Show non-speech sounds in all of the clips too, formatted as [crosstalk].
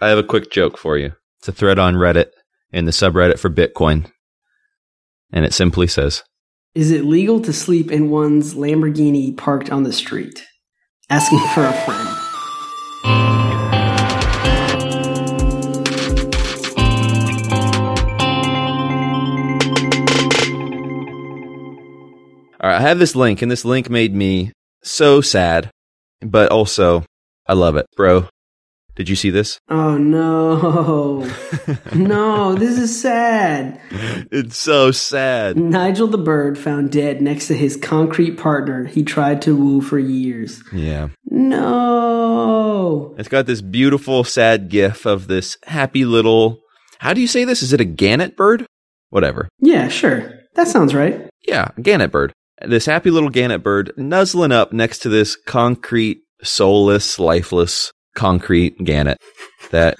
I have a quick joke for you. It's a thread on Reddit in the subreddit for Bitcoin. And it simply says Is it legal to sleep in one's Lamborghini parked on the street? Asking for a friend. All right, I have this link, and this link made me so sad, but also I love it, bro. Did you see this? Oh no. [laughs] no, this is sad. It's so sad. Nigel the bird found dead next to his concrete partner he tried to woo for years. Yeah. No. It's got this beautiful, sad gif of this happy little. How do you say this? Is it a gannet bird? Whatever. Yeah, sure. That sounds right. Yeah, gannet bird. This happy little gannet bird nuzzling up next to this concrete, soulless, lifeless concrete gannet that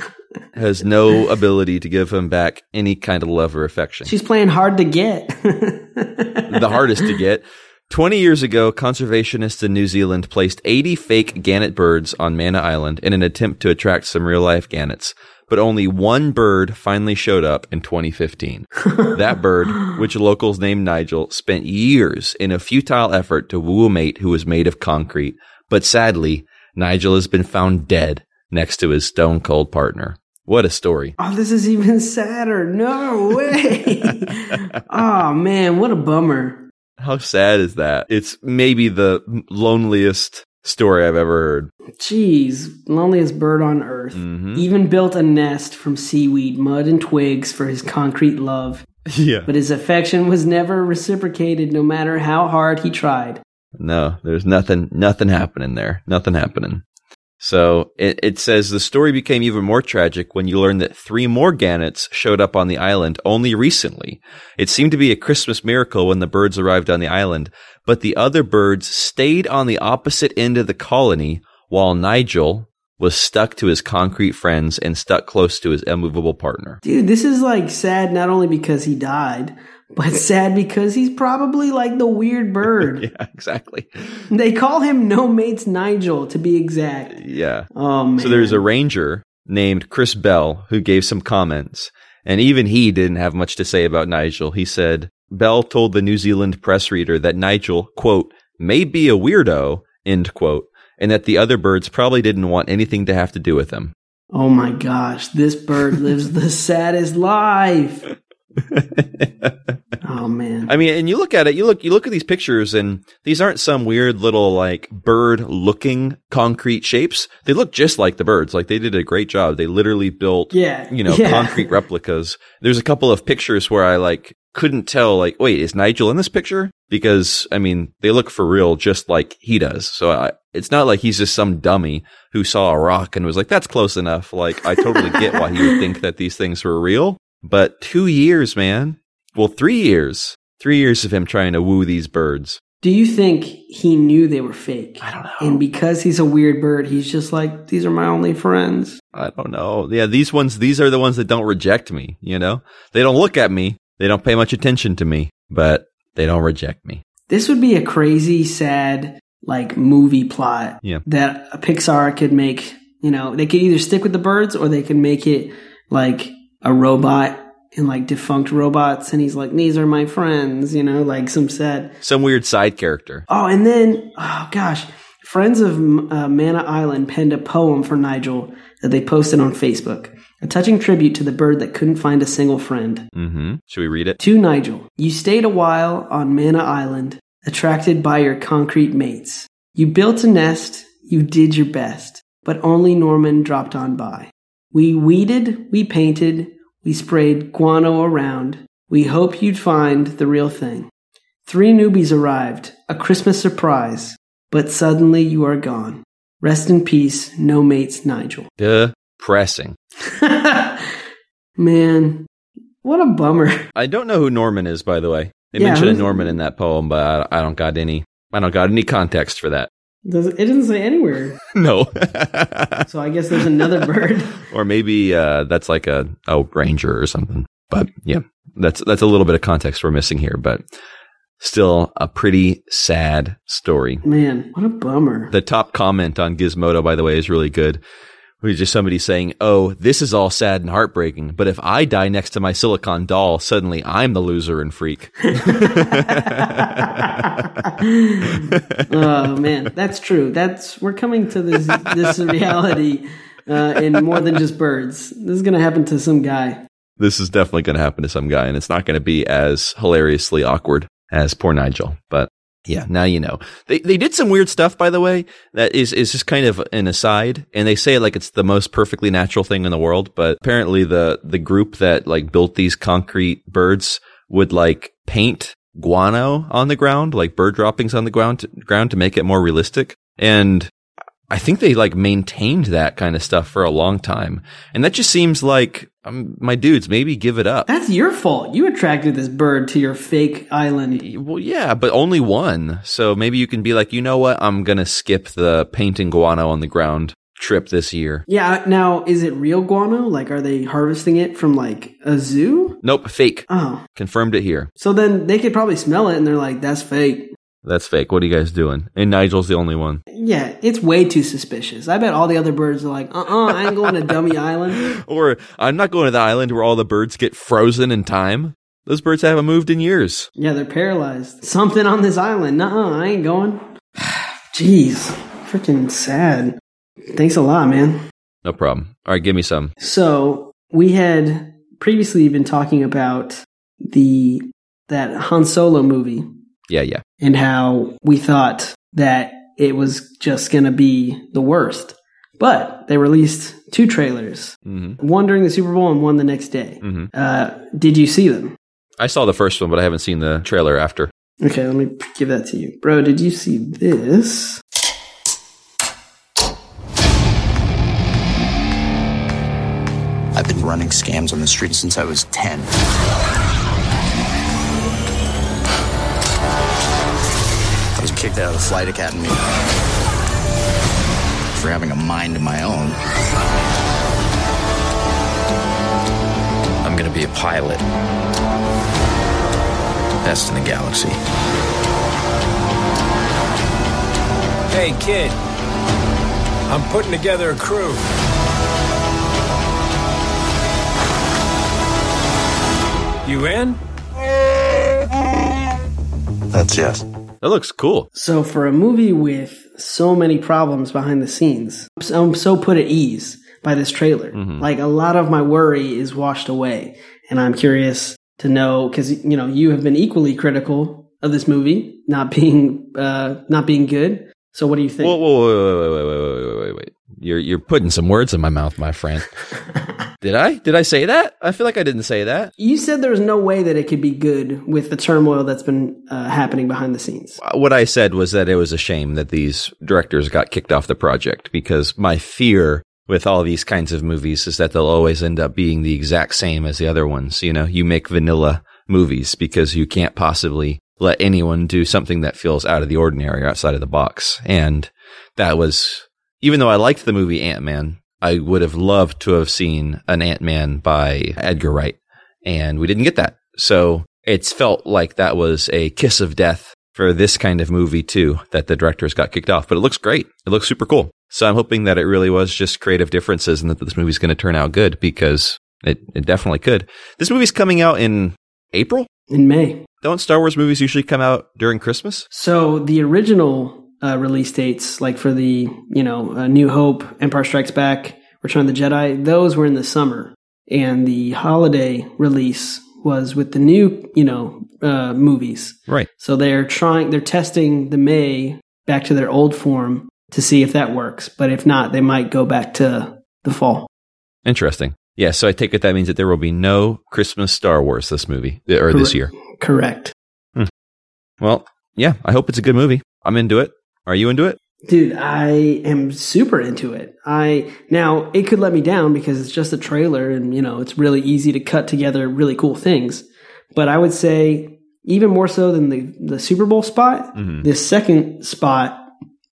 has no ability to give him back any kind of love or affection. She's playing hard to get. [laughs] the hardest to get. 20 years ago, conservationists in New Zealand placed 80 fake gannet birds on Mana Island in an attempt to attract some real life gannets. But only one bird finally showed up in 2015. that bird, which locals named Nigel, spent years in a futile effort to woo a mate who was made of concrete. But sadly, Nigel has been found dead next to his stone cold partner. What a story. Oh, this is even sadder. No [laughs] way. oh, man, what a bummer. How sad is that? It's maybe the loneliest story I've ever heard. Jeez, loneliest bird on earth. Mhm. Even built a nest from seaweed, mud, and twigs for his concrete love. [laughs] Yeah. But his affection was never reciprocated no matter how hard he tried. No, there's nothing, nothing happening there. Nothing happening. So it, it says the story became even more tragic when you learn that three more gannets showed up on the island only recently. It seemed to be a Christmas miracle when the birds arrived on the island, but the other birds stayed on the opposite end of the colony while Nigel was stuck to his concrete friends and stuck close to his immovable partner. Dude, this is like sad not only because he died, but sad because he's probably like the weird [laughs] bird. Yeah, exactly. They call him No Mates Nigel to be exact. Yeah. Oh man. So there's a ranger named Chris Bell who gave some comments, and even he didn't have much to say about Nigel. He said Bell told the New Zealand press reader that Nigel, quote, may be a weirdo, end quote, and that the other birds probably didn't want anything to have to do with him. Oh my gosh, this bird lives the [laughs] saddest life. [laughs] Oh man. I mean, and you look at it, you look, you look at these pictures, and these aren't some weird little like bird-looking concrete shapes. They look just like the birds. Like they did a great job. They literally built, Yeah, you know, [laughs] yeah. concrete replicas. There's a couple of pictures where I like couldn't tell, like, wait, is Nigel in this picture? Because I mean, they look for real, just like he does. So I, it's not like he's just some dummy who saw a rock and was like, "That's close enough." Like, I totally get why he would think that these things were real. But two years, man. Well, three years. Three years of him trying to woo these birds. Do you think he knew they were fake? I don't know. And because he's a weird bird, he's just like, these are my only friends. I don't know. Yeah, these ones, these are the ones that don't reject me, you know? They don't look at me. They don't pay much attention to me, but they don't reject me. This would be a crazy, sad, like movie plot Yeah. that a Pixar could make. You know, they could either stick with the birds or they could make it like a robot and like defunct robots. And he's like, these are my friends, you know, like some sad. Some weird side character. Oh, and then, oh gosh, Friends of uh, Mana Island penned a poem for Nigel that they posted on Facebook. A touching tribute to the bird that couldn't find a single friend. Mm-hmm. Should we read it? To Nigel, you stayed a while on Mana Island, attracted by your concrete mates. You built a nest, you did your best, but only Norman dropped on by. We weeded, we painted, we sprayed guano around. We hoped you'd find the real thing. Three newbies arrived, a Christmas surprise, but suddenly you are gone. Rest in peace, no mates Nigel. Depressing. [laughs] Man, what a bummer. I don't know who Norman is, by the way. They Yeah, mentioned a Norman in that poem, but I, I don't got any. I don't got any context for that. Does it didn't say anywhere. [laughs] No. So I guess there's another bird. [laughs] or maybe uh, that's like a, a ranger or something. But yeah, that's that's a little bit of context we're missing here, but still a pretty sad story. Man, what a bummer. The top comment on Gizmodo, by the way, is really good. Who's just somebody saying, "Oh, this is all sad and heartbreaking, but if I die next to my silicon doll, suddenly I'm the loser and freak." [laughs] oh man, that's true. That's we're coming to this this [laughs] reality uh, in more than just birds. This is gonna happen to some guy. This is definitely going to happen to some guy, and it's not going to be as hilariously awkward as poor Nigel. But yeah, now you know. They they did some weird stuff, by the way. That is is just kind of an aside, and they say like it's the most perfectly natural thing in the world. But apparently, the the group that like built these concrete birds would like paint guano on the ground, like bird droppings on the ground ground to make it more realistic. And I think they like maintained that kind of stuff for a long time. And that just seems like um, my dudes, maybe give it up. That's your fault. You attracted this bird to your fake island. Well, yeah, but only one. So maybe you can be like, you know what? I'm going to skip the painting guano on the ground trip this year. Yeah. Now, is it real guano? Like, are they harvesting it from like a zoo? Nope, fake. Oh, Confirmed it here. so then they could probably smell it and they're like, that's fake. That's fake. What are you guys doing? And Nigel's the only one. Yeah, it's way too suspicious. I bet all the other birds are like, uh uh I ain't going to Dummy [laughs] Island. Or I'm not going to the island where all the birds get frozen in time. Those birds haven't moved in years. Yeah, they're paralyzed. Something on this island. Nuh uh, I ain't going. [sighs] Jeez, freaking sad. Thanks a lot, man. No problem. All right, give me some. So we had previously been talking about the that Han Solo movie Yeah, yeah. And how we thought that it was just going to be the worst. But they released two trailers, hmm one during the Super Bowl and one the next day. hmm Uh, did you see them? I saw the first one, but I haven't seen the trailer after. Okay, let me give that to you. Bro, did you see this? I've been running scams on the street since I was 10. Kicked out of the flight academy for having a mind of my own. I'm gonna be a pilot. Best in the galaxy. Hey, kid. I'm putting together a crew. You in? That's yes. That looks cool. So, for a movie with so many problems behind the scenes, I'm so put at ease by this trailer. Like, a lot of my worry is washed away. And I'm curious to know, because, you know, you have been equally critical of this movie not being, uh, not being good. So, what do you think? Whoa, whoa, whoa, wait, wait, wait, wait, wait, wait, wait. You're you're putting some words in my mouth, my friend. Did I? Did I say that? I feel like I didn't say that. you said there was no way that it could be good with the turmoil that's been uh, happening behind the scenes. What I said was that it was a shame that these directors got kicked off the project because my fear with all these kinds of movies is that they'll always end up being the exact same as the other ones. You know, you make vanilla movies because you can't possibly let anyone do something that feels out of the ordinary or outside of the box. And that was, even though I liked the movie Ant-Man, I would have loved to have seen an Ant-Man by Edgar Wright. And we didn't get that. So it's felt like that was a kiss of death for this kind of movie too, that the directors got kicked off. But it looks great. It looks super cool. So I'm hoping that it really was just creative differences and that this movie's going to turn out good because it, it definitely could. This movie's coming out in April. In May. Don't Star Wars movies usually come out during Christmas? So the original uh, release dates, like for the you know uh, New Hope, Empire Strikes Back, Return of the Jedi, those were in the summer, and the holiday release was with the new you know uh, movies. Right. So they're trying, they're testing the May back to their old form to see if that works. But if not, they might go back to the fall. Interesting. Yeah. So I take it that means that there will be no Christmas Star Wars this movie or this year. Correct. Well, yeah, I hope it's a good movie. I'm into it. Are you into it? Dude, I am super into it. I now it could let me down because it's just a trailer and you know, it's really easy to cut together really cool things. But I would say even more so than the the Super Bowl spot, mm-hmm. this second spot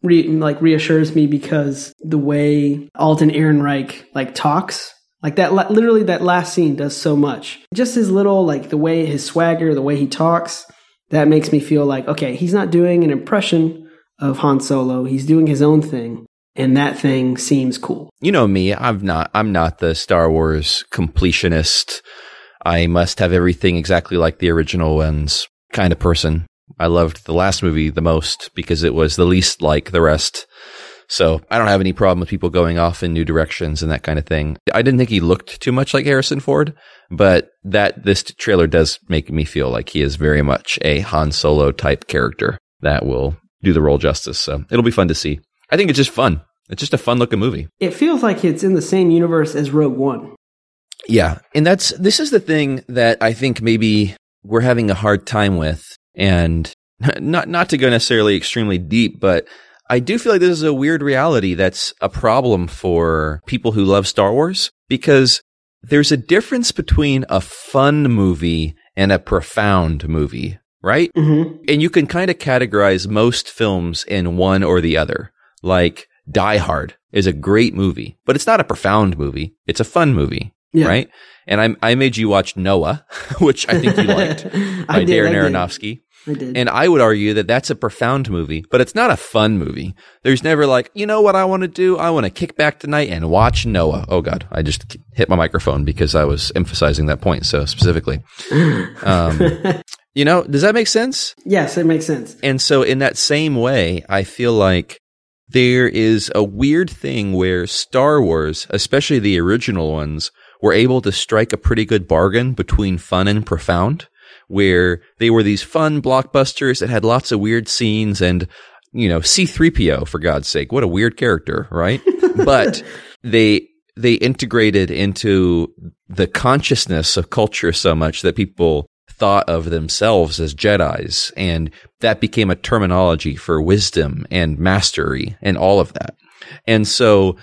re, like reassures me because the way Alden Ehrenreich like talks like that literally that last scene does so much. Just his little like the way his swagger, the way he talks, that makes me feel like okay, he's not doing an impression of Han Solo. He's doing his own thing. and that thing seems cool. You know me, I'm not I'm not the Star Wars completionist. I must have everything exactly like the original ones kind of person. I loved the last movie the most because it was the least like the rest. So I don't have any problem with people going off in new directions and that kind of thing. I didn't think he looked too much like Harrison Ford, but that this trailer does make me feel like he is very much a Han Solo type character that will do the role justice. So it'll be fun to see. I think it's just fun. It's just a fun looking movie. It feels like it's in the same universe as Rogue One. Yeah. And that's, this is the thing that I think maybe we're having a hard time with. And [laughs] not, not to go necessarily extremely deep, but I do feel like this is a weird reality that's a problem for people who love Star Wars because there's a difference between a fun movie and a profound movie, right? Mm-hmm. And you can kind of categorize most films in one or the other. Like Die Hard is a great movie, but it's not a profound movie. It's a fun movie, Yeah. right? And I, I made you watch Noah, [laughs] which I think you liked [laughs] by did, Darren I. Aronofsky. I did. And I would argue that that's a profound movie, but it's not a fun movie. There's never like, you know what I want to do? I want to kick back tonight and watch Noah. Oh God, I just hit my microphone because I was emphasizing that point so specifically. [laughs] Um, you know, does that make sense? yes, it makes sense. And so, in that same way, I feel like there is a weird thing where Star Wars, especially the original ones, were able to strike a pretty good bargain between fun and profound, where they were these fun blockbusters that had lots of weird scenes and, you know, C3PO, for God's sake, what a weird character, right? [laughs] but they, they integrated into the consciousness of culture so much that people thought of themselves as Jedi's, and that became a terminology for wisdom and mastery and all of that. And so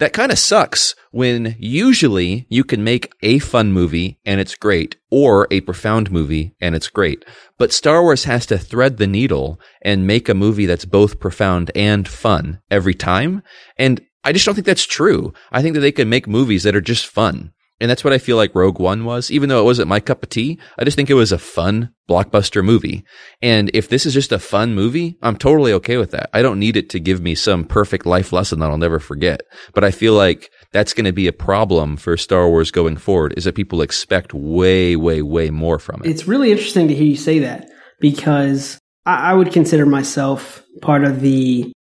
that kind of sucks when usually you can make a fun movie and it's great, or a profound movie and it's great. But Star Wars has to thread the needle and make a movie that's both profound and fun every time. And I just don't think that's true. I think that they can make movies that are just fun. And that's what I feel like Rogue One was. Even though it wasn't my cup of tea, I just think it was a fun blockbuster movie. And if this is just a fun movie, I'm totally okay with that. I don't need it to give me some perfect life lesson that I'll never forget. But I feel like that's going to be a problem for Star Wars going forward is that people expect way, way, way more from it. It's really interesting to hear you say that because I, I would consider myself part of the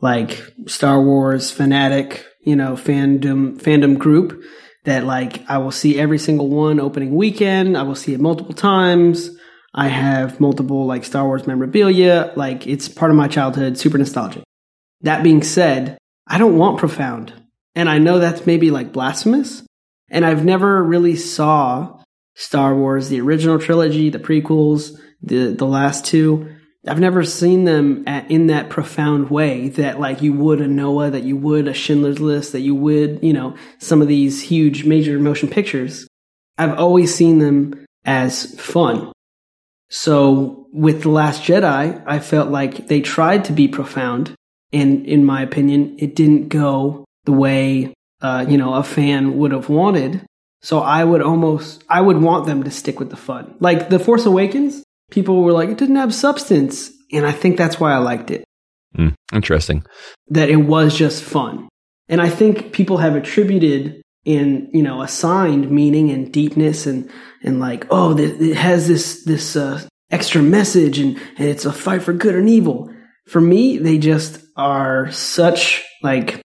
like Star Wars fanatic, you know, fandom fandom group that like I will see every single one opening weekend. I will see it multiple times. I have multiple like Star Wars memorabilia. Like it's part of my childhood, super nostalgic. That being said, I don't want profound. And I know that's maybe like blasphemous. And I've never really saw Star Wars, the original trilogy, the prequels, the the last two. I've never seen them at, in that profound way that like you would a Noah, that you would a Schindler's List, that you would, you know, some of these huge major motion pictures. I've always seen them as fun. So with The Last Jedi, I felt like they tried to be profound. And in my opinion, it didn't go the way, uh, you know, a fan would have wanted. So I would almost, I would want them to stick with the fun. Like The Force Awakens, people were like, it didn't have substance. And I think that's why I liked it, Mm, interesting. that it was just fun. And I think people have attributed and, you know, assigned meaning and deepness and, and like, oh, th- it has this, this, uh, extra message and, and it's a fight for good and evil. For me, they just are such like,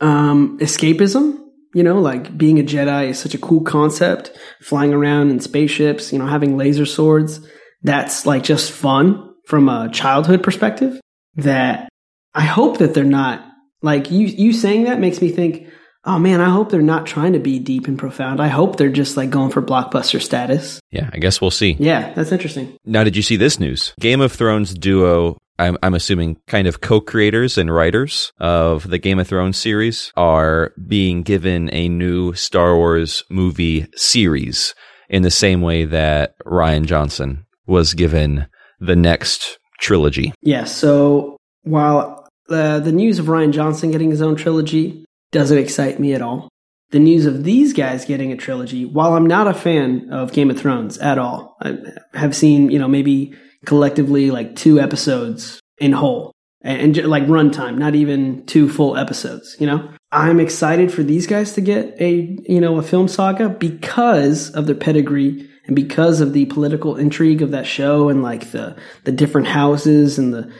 um, escapism. You know, like being a Jedi is such a cool concept. Flying around in spaceships, you know, having laser swords. That's like just fun from a childhood perspective. That I hope that they're not like you. You saying that makes me think. Oh man, I hope they're not trying to be deep and profound. I hope they're just like going for blockbuster status. Yeah, I guess we'll see. Yeah, that's interesting. Now, did you see this news? Game of Thrones duo, I'm, I'm assuming kind of co creators and writers of the Game of Thrones series are being given a new Star Wars movie series in the same way that Rian Johnson was given the next trilogy. Yeah, so while uh, the news of Rian Johnson getting his own trilogy doesn't excite me at all, the news of these guys getting a trilogy, while I'm not a fan of Game of Thrones at all, I have seen, you know, maybe collectively like two episodes in whole. and, and like runtime, not even two full episodes. You know, I'm excited for these guys to get a you know a film saga because of their pedigree and because of the political intrigue of that show and like the the different houses and the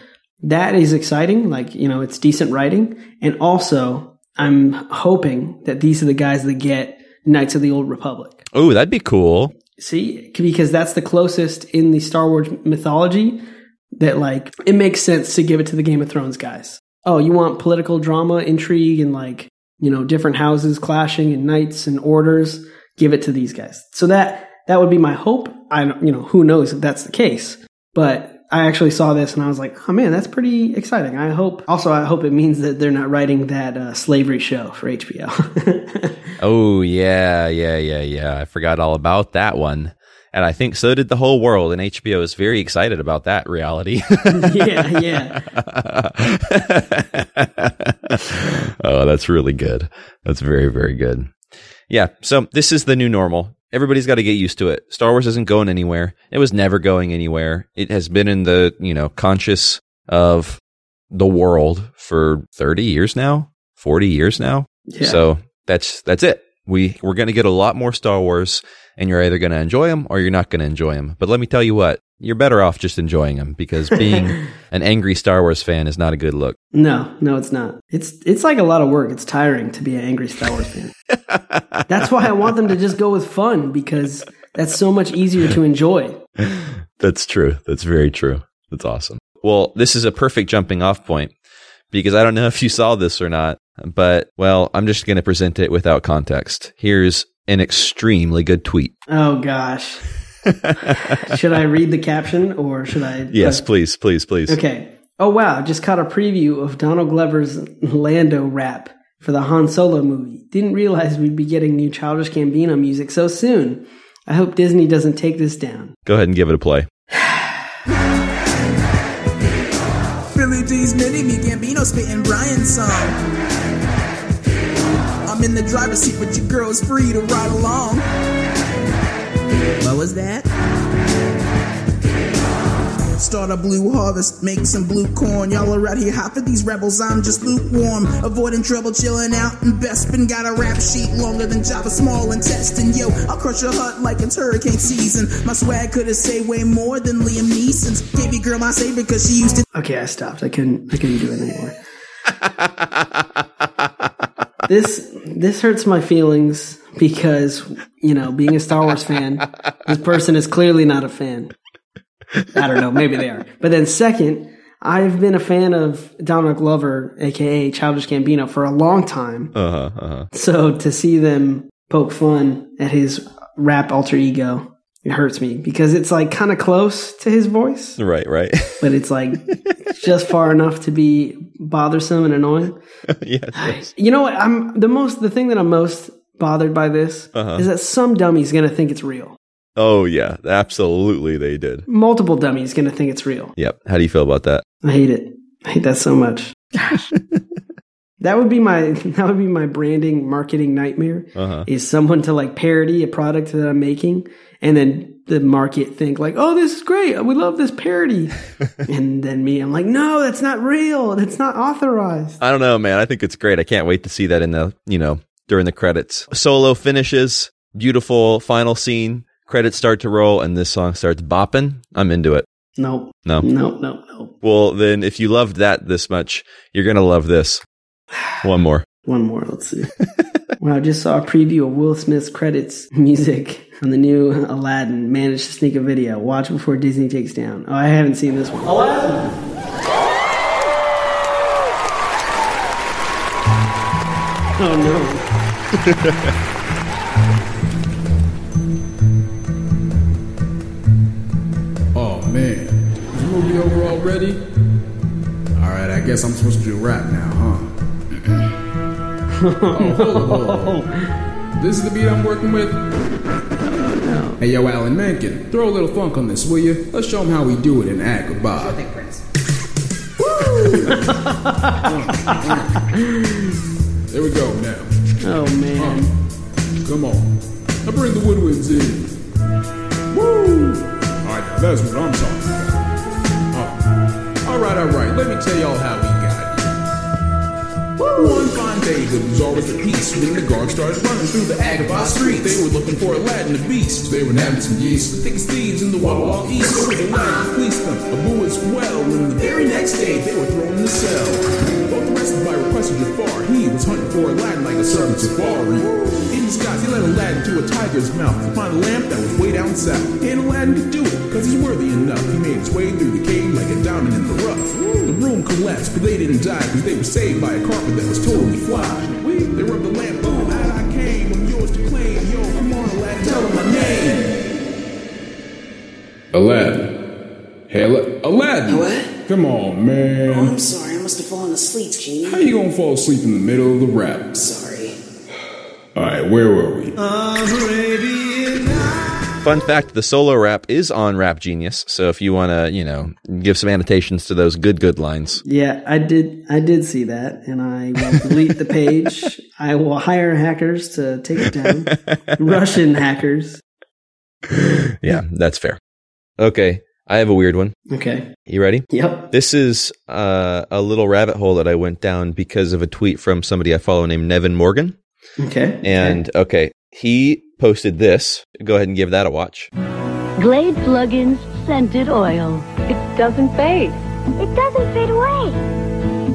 that is exciting. Like you know, it's decent writing, and also I'm hoping that these are the guys that get Knights of the Old Republic. Oh, that'd be cool. See, because that's the closest in the Star Wars mythology that like it makes sense to give it to the Game of Thrones guys. Oh, you want political drama, intrigue, and like you know different houses clashing and knights and orders? Give it to these guys. So that that would be my hope. I don't- you know who knows if that's the case, but I actually saw this and I was like, oh man, that's pretty exciting. I hope. Also, I hope it means that they're not writing that uh, slavery show for HBO. [laughs] Oh, yeah, yeah, yeah, yeah. I forgot all about that one. And I think so did the whole world. And HBO is very excited about that reality. [laughs] yeah, yeah. [laughs] oh, that's really good. That's very, very good. Yeah. So this is the new normal. Everybody's got to get used to it. Star Wars isn't going anywhere. It was never going anywhere. It has been in the, you know, conscious of the world for 30 years now, 40 years now. Yeah. So that's, that's it. We, we're going to get a lot more Star Wars and you're either going to enjoy them or you're not going to enjoy them. But let me tell you what, you're better off just enjoying them because being [laughs] an angry Star Wars fan is not a good look. No, no, it's not. It's it's like a lot of work. It's tiring to be an angry Star Wars fan. [laughs] that's why I want them to just go with fun because that's so much easier to enjoy. [laughs] That's true. That's very true. That's awesome. Well, this is a perfect jumping off point because I don't know if you saw this or not, but well, I'm just going to present it without context. Here's an extremely good tweet. Oh gosh. Should I read the caption or should I? Yes, please, please, please. Okay. Oh wow! Just caught a preview of Donald Glover's Lando rap for the Han Solo movie. Didn't realize we'd be getting new Childish Gambino music so soon. I hope Disney doesn't take this down. Go ahead and give it a play. Billy Dee's mini me Gambino spitting Brian's song. I'm in the driver's seat, but your girl's free to ride along. What was that? Start a blue harvest, make some blue corn. Y'all are out here hot for these rebels, I'm just lukewarm. Avoiding trouble, chilling out in Bespin. Got a rap sheet longer than Jabba Small intestine. Yo, I'll crush your hut like it's hurricane season. My swag could have say way more than Liam Neeson's. Your girl my savior because she used to Okay, I stopped. I couldn't. I couldn't do it anymore. [laughs] this this hurts my feelings because you know, being a Star Wars fan, this person is clearly not a fan. I don't know. Maybe they are. But then second, I've been a fan of Donald Glover, aka Childish Gambino, for a long time. Uh huh. Uh-huh. So to see them poke fun at his rap alter ego, it hurts me because it's like kind of close to his voice, Right. Right. [laughs] but it's like just far enough to be bothersome and annoying. [laughs] yeah. You know what? I'm the most the thing that I'm most bothered by this Uh-huh. is that some dummy's gonna think it's real. Oh yeah. Absolutely, they did. Multiple dummies gonna think it's real. Yep. How do you feel about that? I hate it. I hate that so much. [laughs] That would be my [laughs] that would be my branding marketing nightmare. Uh huh. Is someone to like parody a product that I'm making and then the market think like, "Oh, this is great. We love this parody." [laughs] and then me, I'm like, "No, that's not real. That's not authorized." I don't know, man. I think it's great. I can't wait to see that in the, you know, during the credits. Solo finishes, beautiful final scene, credits start to roll, and this song starts bopping. I'm into it. No. No. No, no, no. Well, then if you loved that this much, you're going to love this. [sighs] One more. One more, let's see. [laughs] wow, I just saw a preview of Will Smith's credits [laughs] music on the new Aladdin. Managed to sneak a video. Watch before Disney takes down. Oh, I haven't seen this one. Oh no. Oh man, is the movie over already? Alright, I guess I'm supposed to do rap now, huh? [laughs] oh, hold on, hold on. This is the beat I'm working with? Hey yo, Alan Menken, throw a little funk on this, will you? Let's show 'em how we do it in Agrabah. [laughs] There we go now. Oh man. Come on. Now bring the woodwinds in. Woo! Alright, now that's what I'm talking about. Uh, Alright, alright, let me tell y'all how we got here. One fine day, there was always a peace when the guards started running through the Agrabah streets. They were looking for Aladdin the Beast. They were having some yeast. The thickest thieves in the Walla East. There was Aladdin who fleeced them, Abu as well. And the very next day, they were thrown in the cell. Both arrested by of Jafar. He for Aladdin like a servant safari. In disguise, he led Aladdin to a tiger's mouth to find a lamp that was way down south. And Aladdin could do it, cause he's worthy enough. He made his way through the cave like a diamond in the rough. The room collapsed, but they didn't die, cause they were saved by a carpet that was totally fly. They rubbed the lamp, boom, out I came. I'm yours to claim. Yo, come on, Aladdin, tell him my name. Aladdin. Hey, Aladdin. What? Come on, man. Oh, man. I'm sorry. I must have fallen asleep, Genie. How are you gonna fall asleep in the middle of the rap? Sorry. Alright, where were we? Fun fact: the solo rap is on Rap Genius. So if you want to, you know, give some annotations to those good good lines. Yeah, I did. I did see that, and I will delete the page. [laughs] I will hire hackers to take it down. Russian hackers. Yeah, that's fair. Okay, I have a weird one. Okay. You ready? Yep. This is uh, a little rabbit hole that I went down because of a tweet from somebody I follow named Nevin Morgan. Okay. And okay, he posted this. Go ahead and give that a watch. Glade Plugins Scented Oil. It doesn't fade. It doesn't fade away.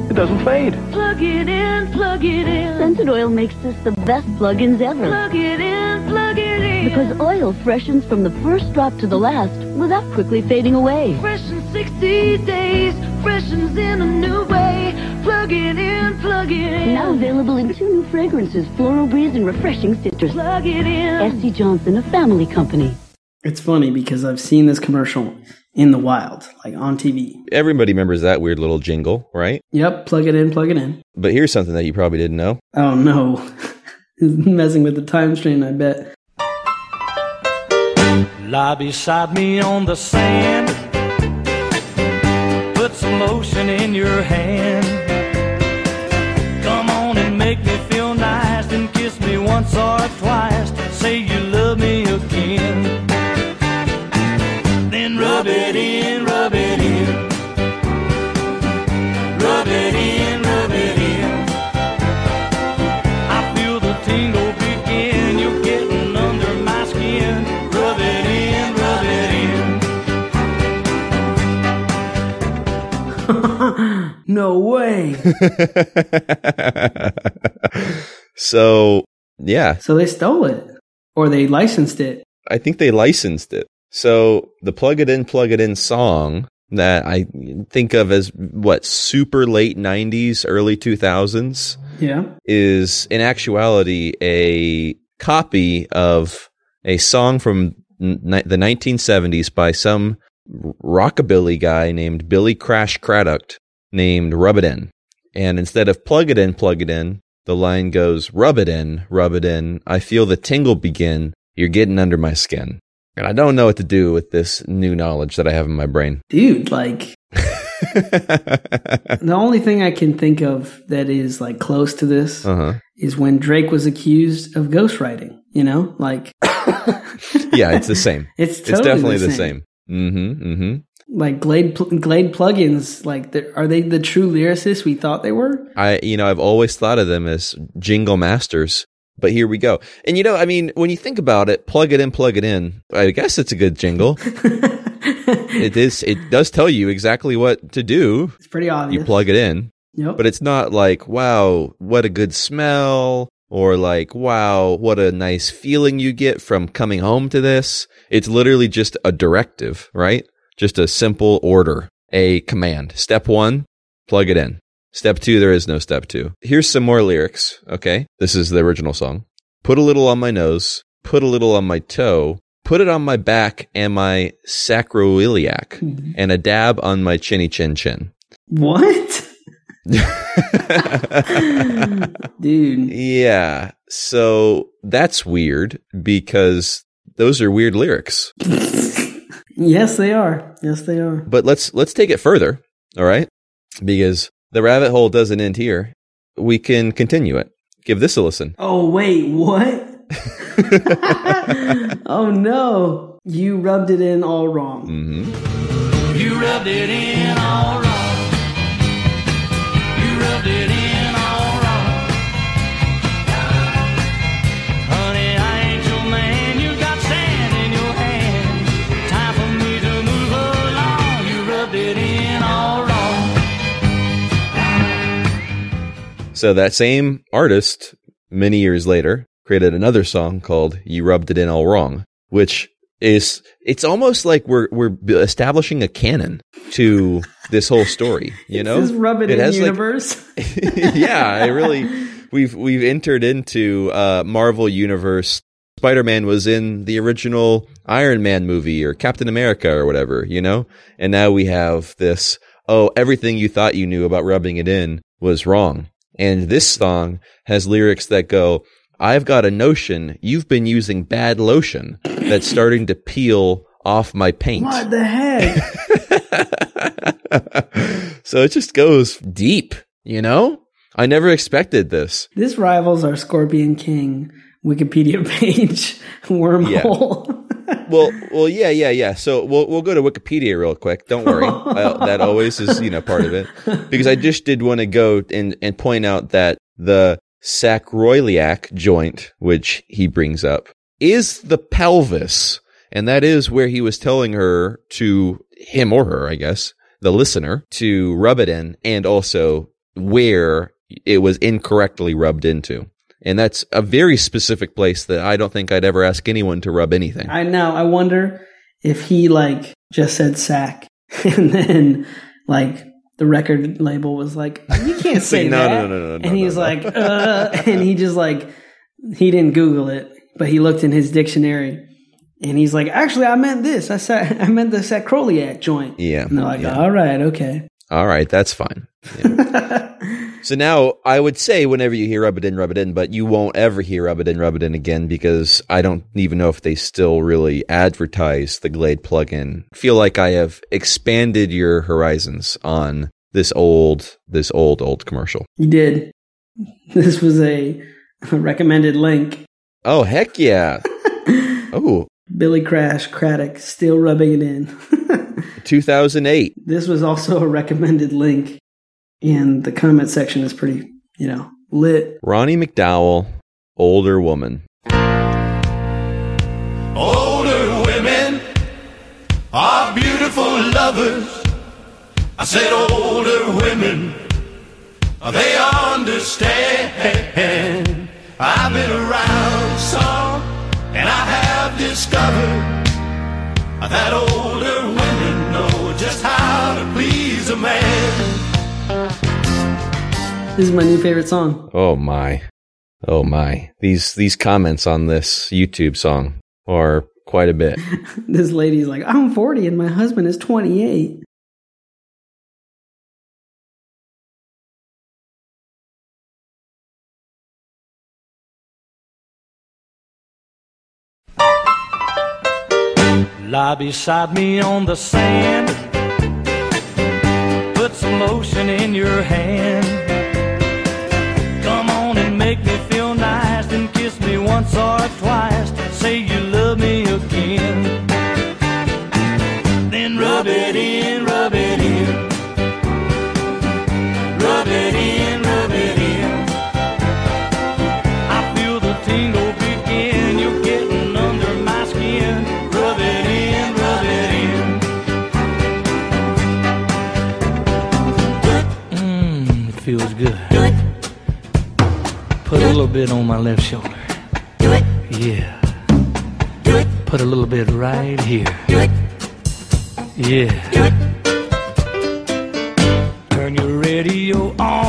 It doesn't fade. Plug it in, plug it in. Scented oil makes this the best plugins ever. Plug it in, plug it in. Because oil freshens from the first drop to the last without quickly fading away. Fresh in 60 days, freshens in a new way. Plug it in, plug it in. Now available in two new fragrances, Floral Breeze and Refreshing Citrus. Plug it in. S.C. Johnson, a family company. It's funny because I've seen this commercial in the wild, like on TV. Everybody remembers that weird little jingle, right? Yep. Plug it in. Plug it in. But here's something that you probably didn't know. Oh no. [laughs] Messing with the time stream, I bet. Lie beside me on the sand. Put some lotion in your hand. No way. [laughs] so, yeah, so they stole it, or they licensed it. I think they licensed it. So the plug it in, plug it in song that I think of as what super late 90s, early 2000s Yeah. is in actuality a copy of a song from the 1970s by some rockabilly guy named Billy Crash Craddock named Rub It In. And instead of plug it in, plug it in, the line goes, rub it in, rub it in. I feel the tingle begin. You're getting under my skin. And I don't know what to do with this new knowledge that I have in my brain. [laughs] Dude, like the only thing I can think of that is like close to this Uh huh. is when Drake was accused of ghostwriting. You know, like [laughs] Yeah, it's the same. [laughs] it's it's definitely the the same. same. Mm-hmm. Mm-hmm. Like Glade pl- Glade plugins, like are they the true lyricists we thought they were? I, you know, I've always thought of them as jingle masters, but here we go. And you know, I mean, when you think about it, plug it in, plug it in. I guess it's a good jingle. [laughs] it is. It does tell you exactly what to do. It's pretty obvious. You plug it in, Yep. but it's not like, wow, what a good smell, or like, wow, what a nice feeling you get from coming home to this. It's literally just a directive, right? Just a simple order, a command. Step one, plug it in. Step two, there is no step two. Here's some more lyrics. Okay. This is the original song. Put a little on my nose, put a little on my toe, put it on my back and my sacroiliac, hmm. and a dab on my chinny chin chin. what? [laughs] Dude. Yeah. So that's weird because those are weird lyrics. [laughs] Yes, they are. Yes, they are. But let's let's take it further, all right? Because the rabbit hole doesn't end here. We can continue it. Give this a listen. Oh wait, what? [laughs] oh no. You rubbed it in all wrong. hmm You rubbed it in all wrong. So that same artist, many years later, created another song called "You Rubbed It In All Wrong," which is it's almost like we're we're establishing a canon to this whole story. You know, rub it, in has, like- universe. [laughs] yeah, I really we've we've entered into uh Marvel universe. Spider-Man was in the original Iron Man movie or Captain America or whatever, you know? And now we have this oh, everything you thought you knew about rubbing it in was wrong. And this song has lyrics that go, I've got a notion you've been using bad lotion that's starting to peel off my paint. what the heck? [laughs] so it just goes deep, you know? I never expected this. this rivals our Scorpion King Wikipedia page [laughs] wormhole. Well, well, yeah, yeah, yeah. So we'll we'll go to Wikipedia real quick. Don't worry, [laughs] I, that always is you know part of it because I just did want to go and and point out that the sacroiliac joint, which he brings up, is the pelvis, and that is where he was telling her to him or her, I guess, the listener, to rub it in, and also where it was incorrectly rubbed into. And that's a very specific place that I don't think I'd ever ask anyone to rub anything. I know. I wonder if he like just said sack [laughs] and then like the record label was like, you can't say [laughs] no, that. no, no, no, no, and no, he's no. like, uh, and he just like, he didn't Google it, but he looked in his dictionary and he's like, actually, I meant this. I said, [laughs] I meant the sacroiliac joint. Yeah. And they're like, yeah. all right, okay. All right, that's fine. Yeah. [laughs] so now I would say whenever you hear rub it in, rub it in, but you won't ever hear rub it in, rub it in again because I don't even know if they still really advertise the Glade plugin. I feel like I have expanded your horizons on this old, this old, old commercial. You did. [laughs] This was a, a [laughs] recommended link. Oh, heck yeah. oh, Billy Crash Craddock still rubbing it in. 2008. this was also a recommended link, and the comment section is pretty, you know, lit. Ronnie McDowell, older woman. Older women are beautiful lovers. I said older women, they understand. I've been around some, and I have discovered that older This is my new favorite song. Oh my. Oh my. These these comments on this YouTube song are quite a bit. [laughs] This lady's like, I'm 40 and my husband is 28. Lie beside me on the sand. Put some lotion in your hand. Once or twice. to Say you love me again. Then rub it in, rub it in. Rub it in, rub it in. I feel the tingle begin. You're getting under my skin. Rub it in, rub it in. Mmm, it feels good. Put a little bit on my left shoulder. Yeah. Put a little bit right here. Yeah. Turn your radio on